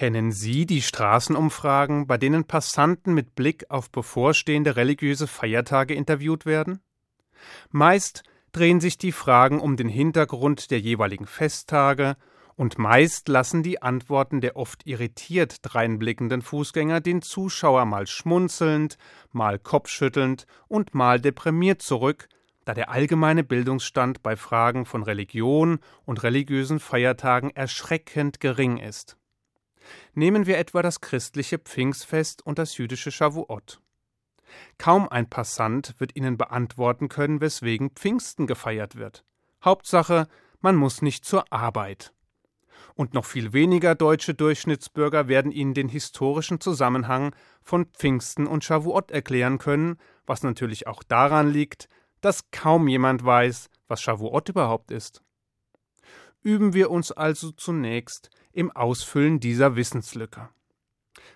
Kennen Sie die Straßenumfragen, bei denen Passanten mit Blick auf bevorstehende religiöse Feiertage interviewt werden? Meist drehen sich die Fragen um den Hintergrund der jeweiligen Festtage, und meist lassen die Antworten der oft irritiert dreinblickenden Fußgänger den Zuschauer mal schmunzelnd, mal kopfschüttelnd und mal deprimiert zurück, da der allgemeine Bildungsstand bei Fragen von Religion und religiösen Feiertagen erschreckend gering ist. Nehmen wir etwa das christliche Pfingstfest und das jüdische Shavuot. Kaum ein Passant wird Ihnen beantworten können, weswegen Pfingsten gefeiert wird. Hauptsache, man muss nicht zur Arbeit. Und noch viel weniger deutsche Durchschnittsbürger werden Ihnen den historischen Zusammenhang von Pfingsten und Shavuot erklären können, was natürlich auch daran liegt, dass kaum jemand weiß, was Shavuot überhaupt ist. Üben wir uns also zunächst im Ausfüllen dieser Wissenslücke.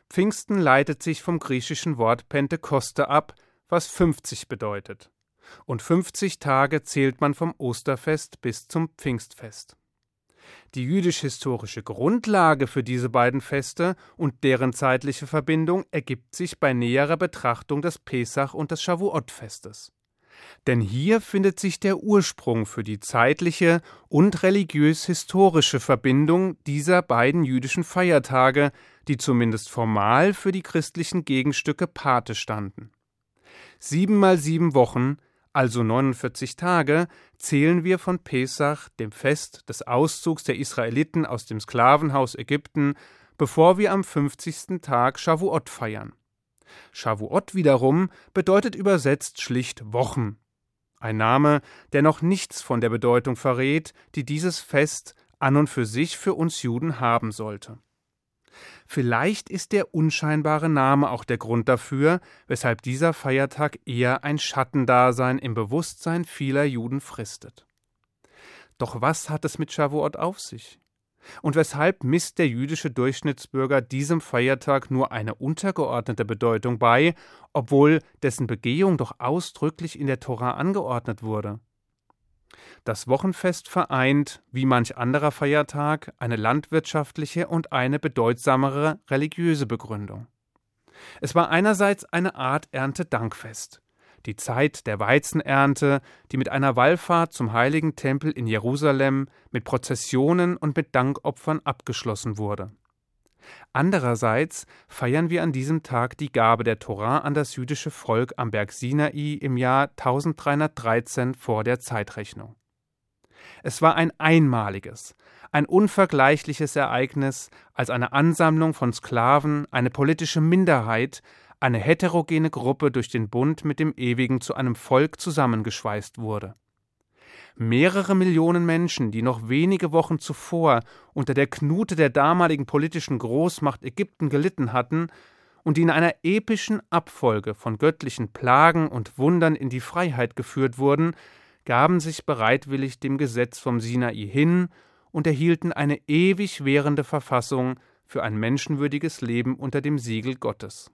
Pfingsten leitet sich vom griechischen Wort Pentekoste ab, was 50 bedeutet. Und 50 Tage zählt man vom Osterfest bis zum Pfingstfest. Die jüdisch-historische Grundlage für diese beiden Feste und deren zeitliche Verbindung ergibt sich bei näherer Betrachtung des Pesach und des Shavuot-Festes. Denn hier findet sich der Ursprung für die zeitliche und religiös-historische Verbindung dieser beiden jüdischen Feiertage, die zumindest formal für die christlichen Gegenstücke Pate standen. Sieben mal sieben Wochen, also 49 Tage, zählen wir von Pesach, dem Fest des Auszugs der Israeliten aus dem Sklavenhaus Ägypten, bevor wir am 50. Tag Shavuot feiern. Shavuot wiederum bedeutet übersetzt schlicht Wochen. Ein Name, der noch nichts von der Bedeutung verrät, die dieses Fest an und für sich für uns Juden haben sollte. Vielleicht ist der unscheinbare Name auch der Grund dafür, weshalb dieser Feiertag eher ein Schattendasein im Bewusstsein vieler Juden fristet. Doch was hat es mit Shavuot auf sich? Und weshalb misst der jüdische Durchschnittsbürger diesem Feiertag nur eine untergeordnete Bedeutung bei, obwohl dessen Begehung doch ausdrücklich in der Tora angeordnet wurde? Das Wochenfest vereint, wie manch anderer Feiertag, eine landwirtschaftliche und eine bedeutsamere religiöse Begründung. Es war einerseits eine Art Erntedankfest, die Zeit der Weizenernte, die mit einer Wallfahrt zum heiligen Tempel in Jerusalem, mit Prozessionen und mit Dankopfern abgeschlossen wurde. Andererseits feiern wir an diesem Tag die Gabe der Torah an das jüdische Volk am Berg Sinai im Jahr 1313 vor der Zeitrechnung. Es war ein einmaliges, ein unvergleichliches Ereignis, als eine Ansammlung von Sklaven, eine politische Minderheit, eine heterogene Gruppe durch den Bund mit dem Ewigen zu einem Volk zusammengeschweißt wurde. Mehrere Millionen Menschen, die noch wenige Wochen zuvor unter der Knute der damaligen politischen Großmacht Ägypten gelitten hatten und die in einer epischen Abfolge von göttlichen Plagen und Wundern in die Freiheit geführt wurden, gaben sich bereitwillig dem Gesetz vom Sinai hin und erhielten eine ewig währende Verfassung für ein menschenwürdiges Leben unter dem Siegel Gottes.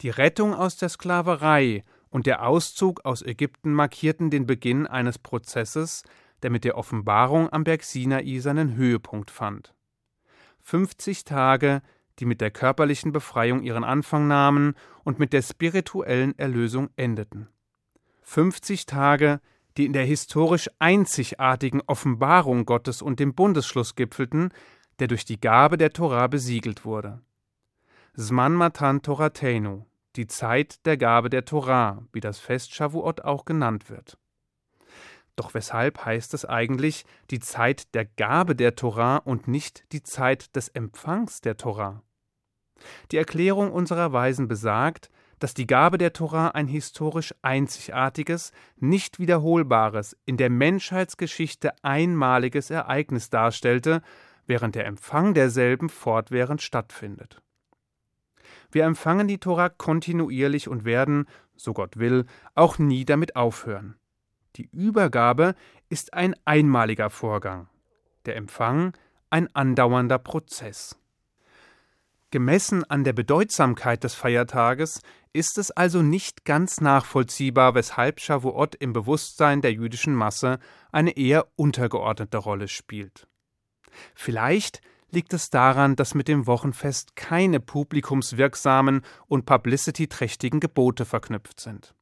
Die Rettung aus der Sklaverei und der Auszug aus Ägypten markierten den Beginn eines Prozesses, der mit der Offenbarung am Berg Sinai seinen Höhepunkt fand. 50 Tage, die mit der körperlichen Befreiung ihren Anfang nahmen und mit der spirituellen Erlösung endeten. 50 Tage, die in der historisch einzigartigen Offenbarung Gottes und dem Bundesschluss gipfelten, der durch die Gabe der Torah besiegelt wurde. Zman Matan Toratenu, die Zeit der Gabe der Torah, wie das Fest Shavuot auch genannt wird. Doch weshalb heißt es eigentlich die Zeit der Gabe der Torah und nicht die Zeit des Empfangs der Torah? Die Erklärung unserer Weisen besagt, dass die Gabe der Torah ein historisch einzigartiges, nicht wiederholbares, in der Menschheitsgeschichte einmaliges Ereignis darstellte, während der Empfang derselben fortwährend stattfindet. Wir empfangen die Tora kontinuierlich und werden, so Gott will, auch nie damit aufhören. Die Übergabe ist ein einmaliger Vorgang, der Empfang ein andauernder Prozess. Gemessen an der Bedeutsamkeit des Feiertages ist es also nicht ganz nachvollziehbar, weshalb Shavuot im Bewusstsein der jüdischen Masse eine eher untergeordnete Rolle spielt. Vielleicht liegt es daran, dass mit dem Wochenfest keine publikumswirksamen und publicity-trächtigen Gebote verknüpft sind.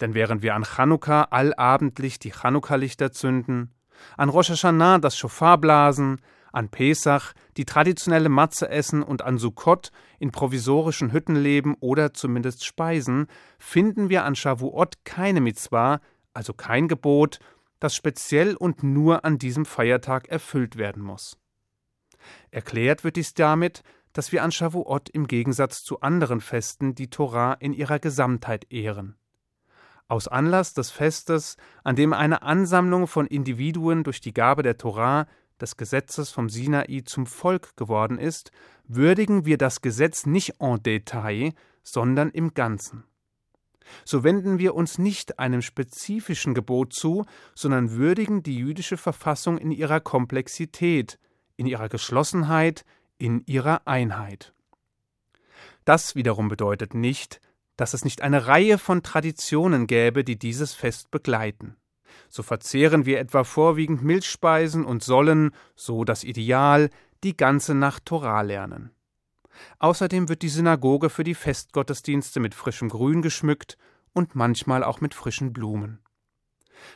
Denn während wir an Chanukka allabendlich die Chanukka-Lichter zünden, an Rosh Hashanah das Schofar blasen, an Pesach die traditionelle Matze essen und an Sukkot in provisorischen Hütten leben oder zumindest speisen, finden wir an Shavuot keine Mitzwa, also kein Gebot, das speziell und nur an diesem Feiertag erfüllt werden muss. Erklärt wird dies damit, dass wir an Shavuot im Gegensatz zu anderen Festen die Torah in ihrer Gesamtheit ehren. Aus Anlass des Festes, an dem eine Ansammlung von Individuen durch die Gabe der Torah, des Gesetzes vom Sinai, zum Volk geworden ist, würdigen wir das Gesetz nicht en Detail, sondern im Ganzen. So wenden wir uns nicht einem spezifischen Gebot zu, sondern würdigen die jüdische Verfassung in ihrer Komplexität, in ihrer Geschlossenheit, in ihrer Einheit. Das wiederum bedeutet nicht, dass es nicht eine Reihe von Traditionen gäbe, die dieses Fest begleiten. So verzehren wir etwa vorwiegend Milchspeisen und sollen, so das Ideal, die ganze Nacht Torah lernen. Außerdem wird die Synagoge für die Festgottesdienste mit frischem Grün geschmückt und manchmal auch mit frischen Blumen.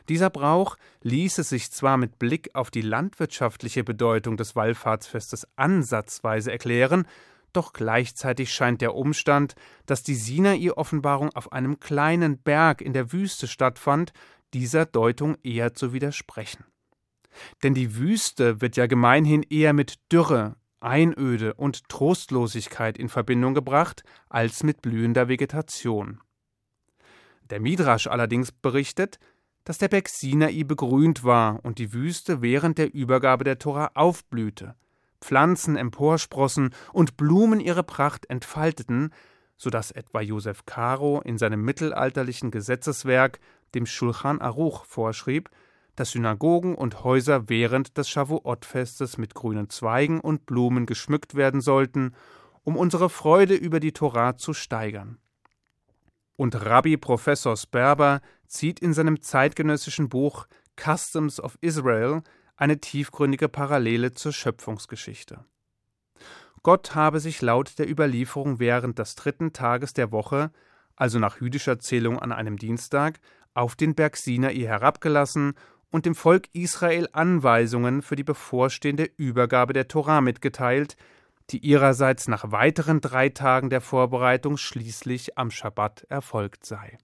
Dieser Brauch ließe sich zwar mit Blick auf die landwirtschaftliche Bedeutung des Wallfahrtsfestes ansatzweise erklären, doch gleichzeitig scheint der Umstand, dass die Sinai-Offenbarung auf einem kleinen Berg in der Wüste stattfand, dieser Deutung eher zu widersprechen. Denn die Wüste wird ja gemeinhin eher mit Dürre, Einöde und Trostlosigkeit in Verbindung gebracht als mit blühender Vegetation. Der Midrasch allerdings berichtet, dass der Berg Sinai begrünt war und die Wüste während der Übergabe der Tora aufblühte, Pflanzen emporsprossen und Blumen ihre Pracht entfalteten, so dass etwa Josef Caro in seinem mittelalterlichen Gesetzeswerk, dem Schulchan Aruch, vorschrieb, dass Synagogen und Häuser während des Shavuot-Festes mit grünen Zweigen und Blumen geschmückt werden sollten, um unsere Freude über die Torah zu steigern. Und Rabbi Professor Sperber zieht in seinem zeitgenössischen Buch Customs of Israel eine tiefgründige Parallele zur Schöpfungsgeschichte. Gott habe sich laut der Überlieferung während des dritten Tages der Woche, also nach jüdischer Zählung an einem Dienstag, auf den Berg Sinai herabgelassen und dem Volk Israel Anweisungen für die bevorstehende Übergabe der Torah mitgeteilt, die ihrerseits nach weiteren drei Tagen der Vorbereitung schließlich am Schabbat erfolgt sei.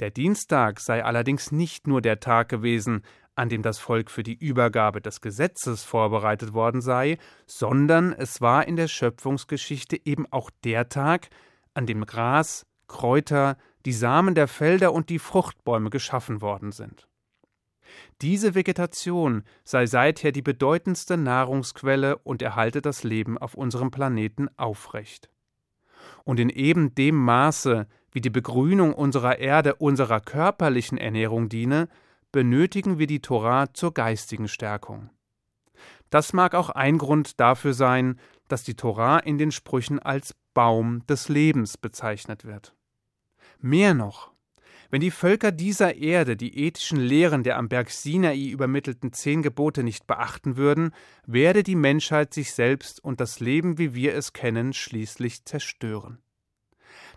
Der Dienstag sei allerdings nicht nur der Tag gewesen, an dem das Volk für die Übergabe des Gesetzes vorbereitet worden sei, sondern es war in der Schöpfungsgeschichte eben auch der Tag, an dem Gras, Kräuter, die Samen der Felder und die Fruchtbäume geschaffen worden sind. Diese Vegetation sei seither die bedeutendste Nahrungsquelle und erhalte das Leben auf unserem Planeten aufrecht. Und in eben dem Maße, wie die Begrünung unserer Erde unserer körperlichen Ernährung diene, benötigen wir die Torah zur geistigen Stärkung. Das mag auch ein Grund dafür sein, dass die Torah in den Sprüchen als Baum des Lebens bezeichnet wird. Mehr noch, wenn die Völker dieser Erde die ethischen Lehren der am Berg Sinai übermittelten zehn Gebote nicht beachten würden, werde die Menschheit sich selbst und das Leben, wie wir es kennen, schließlich zerstören.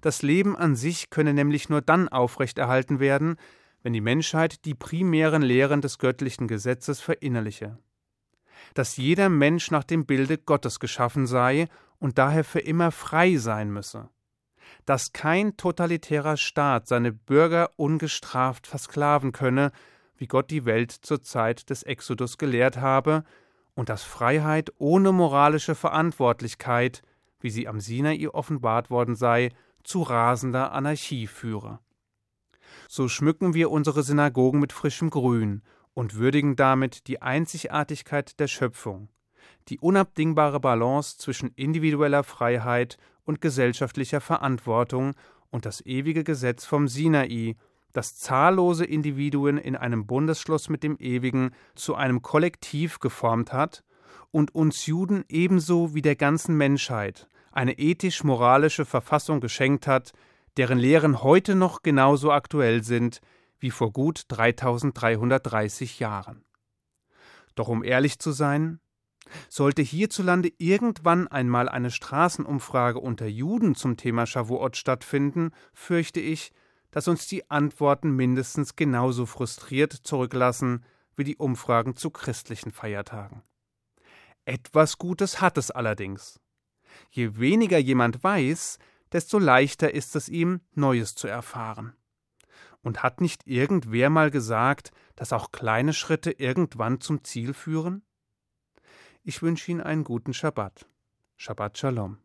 Das Leben an sich könne nämlich nur dann aufrechterhalten werden, wenn die Menschheit die primären Lehren des göttlichen Gesetzes verinnerliche. Dass jeder Mensch nach dem Bilde Gottes geschaffen sei und daher für immer frei sein müsse dass kein totalitärer Staat seine Bürger ungestraft versklaven könne, wie Gott die Welt zur Zeit des Exodus gelehrt habe, und dass Freiheit ohne moralische Verantwortlichkeit, wie sie am Sinai offenbart worden sei, zu rasender Anarchie führe. So schmücken wir unsere Synagogen mit frischem Grün und würdigen damit die Einzigartigkeit der Schöpfung, die unabdingbare Balance zwischen individueller Freiheit und gesellschaftlicher Verantwortung und das ewige Gesetz vom Sinai, das zahllose Individuen in einem Bundesschluss mit dem Ewigen zu einem Kollektiv geformt hat und uns Juden ebenso wie der ganzen Menschheit eine ethisch-moralische Verfassung geschenkt hat, deren Lehren heute noch genauso aktuell sind wie vor gut 3330 Jahren. Doch um ehrlich zu sein, Sollte hierzulande irgendwann einmal eine Straßenumfrage unter Juden zum Thema Shavuot stattfinden, fürchte ich, dass uns die Antworten mindestens genauso frustriert zurücklassen wie die Umfragen zu christlichen Feiertagen. Etwas Gutes hat es allerdings. Je weniger jemand weiß, desto leichter ist es ihm, Neues zu erfahren. Und hat nicht irgendwer mal gesagt, dass auch kleine Schritte irgendwann zum Ziel führen? Ich wünsche Ihnen einen guten Schabbat. Shabbat Shalom.